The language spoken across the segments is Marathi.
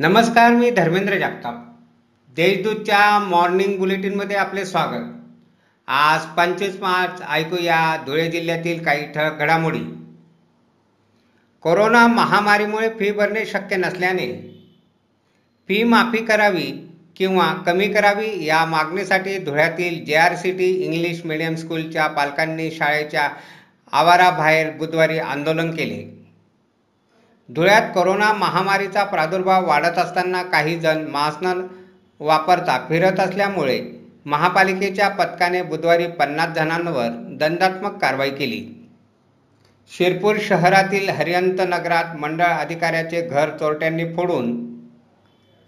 नमस्कार मी धर्मेंद्र जागताप. देशदूतच्या मॉर्निंग बुलेटिनमध्ये आपले स्वागत. आज पंचवीस मार्च ऐकूया धुळे जिल्ह्यातील काही ठळक घडामोडी. कोरोना महामारीमुळे फी भरणे शक्य नसल्याने फी माफी करावी किंवा कमी करावी या मागणीसाठी धुळ्यातील J R C T English medium स्कूलच्या पालकांनी शाळेच्या आवाराबाहेर बुधवारी आंदोलन केले. धुळ्यात कोरोना महामारीचा प्रादुर्भाव वाढत असताना काही जण मास्क न वापरता फिरत असल्यामुळे महापालिकेच्या पथकाने बुधवारी पन्नास जणांवर दंडात्मक कारवाई केली. शिरपूर शहरातील हरियंत नगरात मंडळ अधिकाऱ्याचे घर चोरट्यांनी फोडून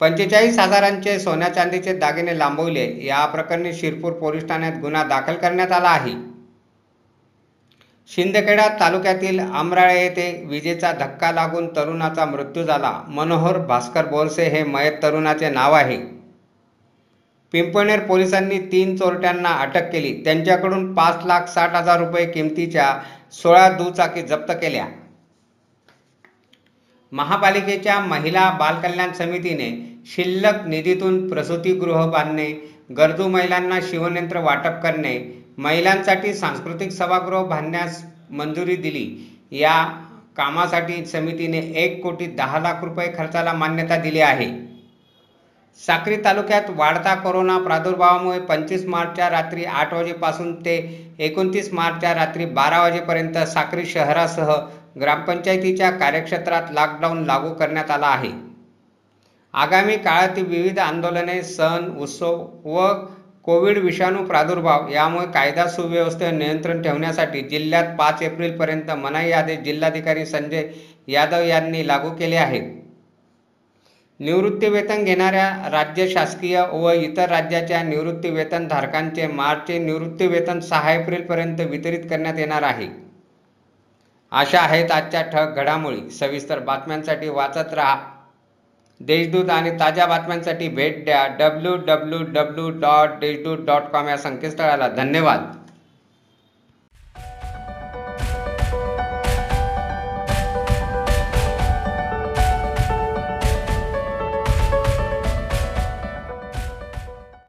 पंचेचाळीस हजारांचे सोन्या चांदीचे दागिने लांबवले. या प्रकरणी शिरपूर पोलीस ठाण्यात गुन्हा दाखल करण्यात आला आहे. शिंदखेडा तालुक्यातील आमराळे येथे विजेचा धक्का लागून तरुणाचा मृत्यू झाला. मनोहर भास्कर बोरसे हे मयत तरुणाचे नाव आहे. पिंपळनेर पोलिसांनी तीन चोरट्यांना अटक केली. त्यांच्याकडून पाच लाख साठ हजार रुपये किमतीच्या सोळा दुचाकी जप्त केल्या. महापालिकेच्या महिला बालकल्याण समितीने शिल्लक निधीतून प्रसूतीगृह बांधणे गरजू महिलांना शिवनयंत्र वाटप करणे महिलांसाठी सांस्कृतिक सभागृह बांधण्यास मंजुरी दिली. या कामासाठी समितीने एक कोटी दहा लाख रुपये खर्चाला मान्यता दिली आहे. साक्री तालुक्यात वाढता कोरोना प्रादुर्भावामुळे पंचवीस मार्चच्या रात्री आठ वाजेपासून ते एकोणतीस मार्चच्या रात्री बारा वाजेपर्यंत साक्री शहरासह ग्रामपंचायतीच्या कार्यक्षेत्रात लॉकडाऊन लागू करण्यात आला आहे. आगामी काळातील विविध आंदोलने सण उत्सव व कोविड विषाणू प्रादुर्भाव यामुळे कायदा सुव्यवस्थेवर नियंत्रण ठेवण्यासाठी जिल्ह्यात पाच एप्रिलपर्यंत मनाई आदेश जिल्हाधिकारी संजय यादव यांनी लागू केले आहेत निवृत्तीवेतन घेणाऱ्या राज्य शासकीय व इतर राज्याच्या निवृत्तीवेतनधारकांचे मार्चचे निवृत्तीवेतन सहा एप्रिलपर्यंत वितरित करण्यात येणार आहे. अशा आहेत आजच्या ठक घडामोडी. सविस्तर बातम्यांसाठी वाचत राहा देशदूत आणि ताज्या बातम्यांसाठी भेट द्या W W W dot Deshdoot dot com या संकेतस्थळाला. धन्यवाद.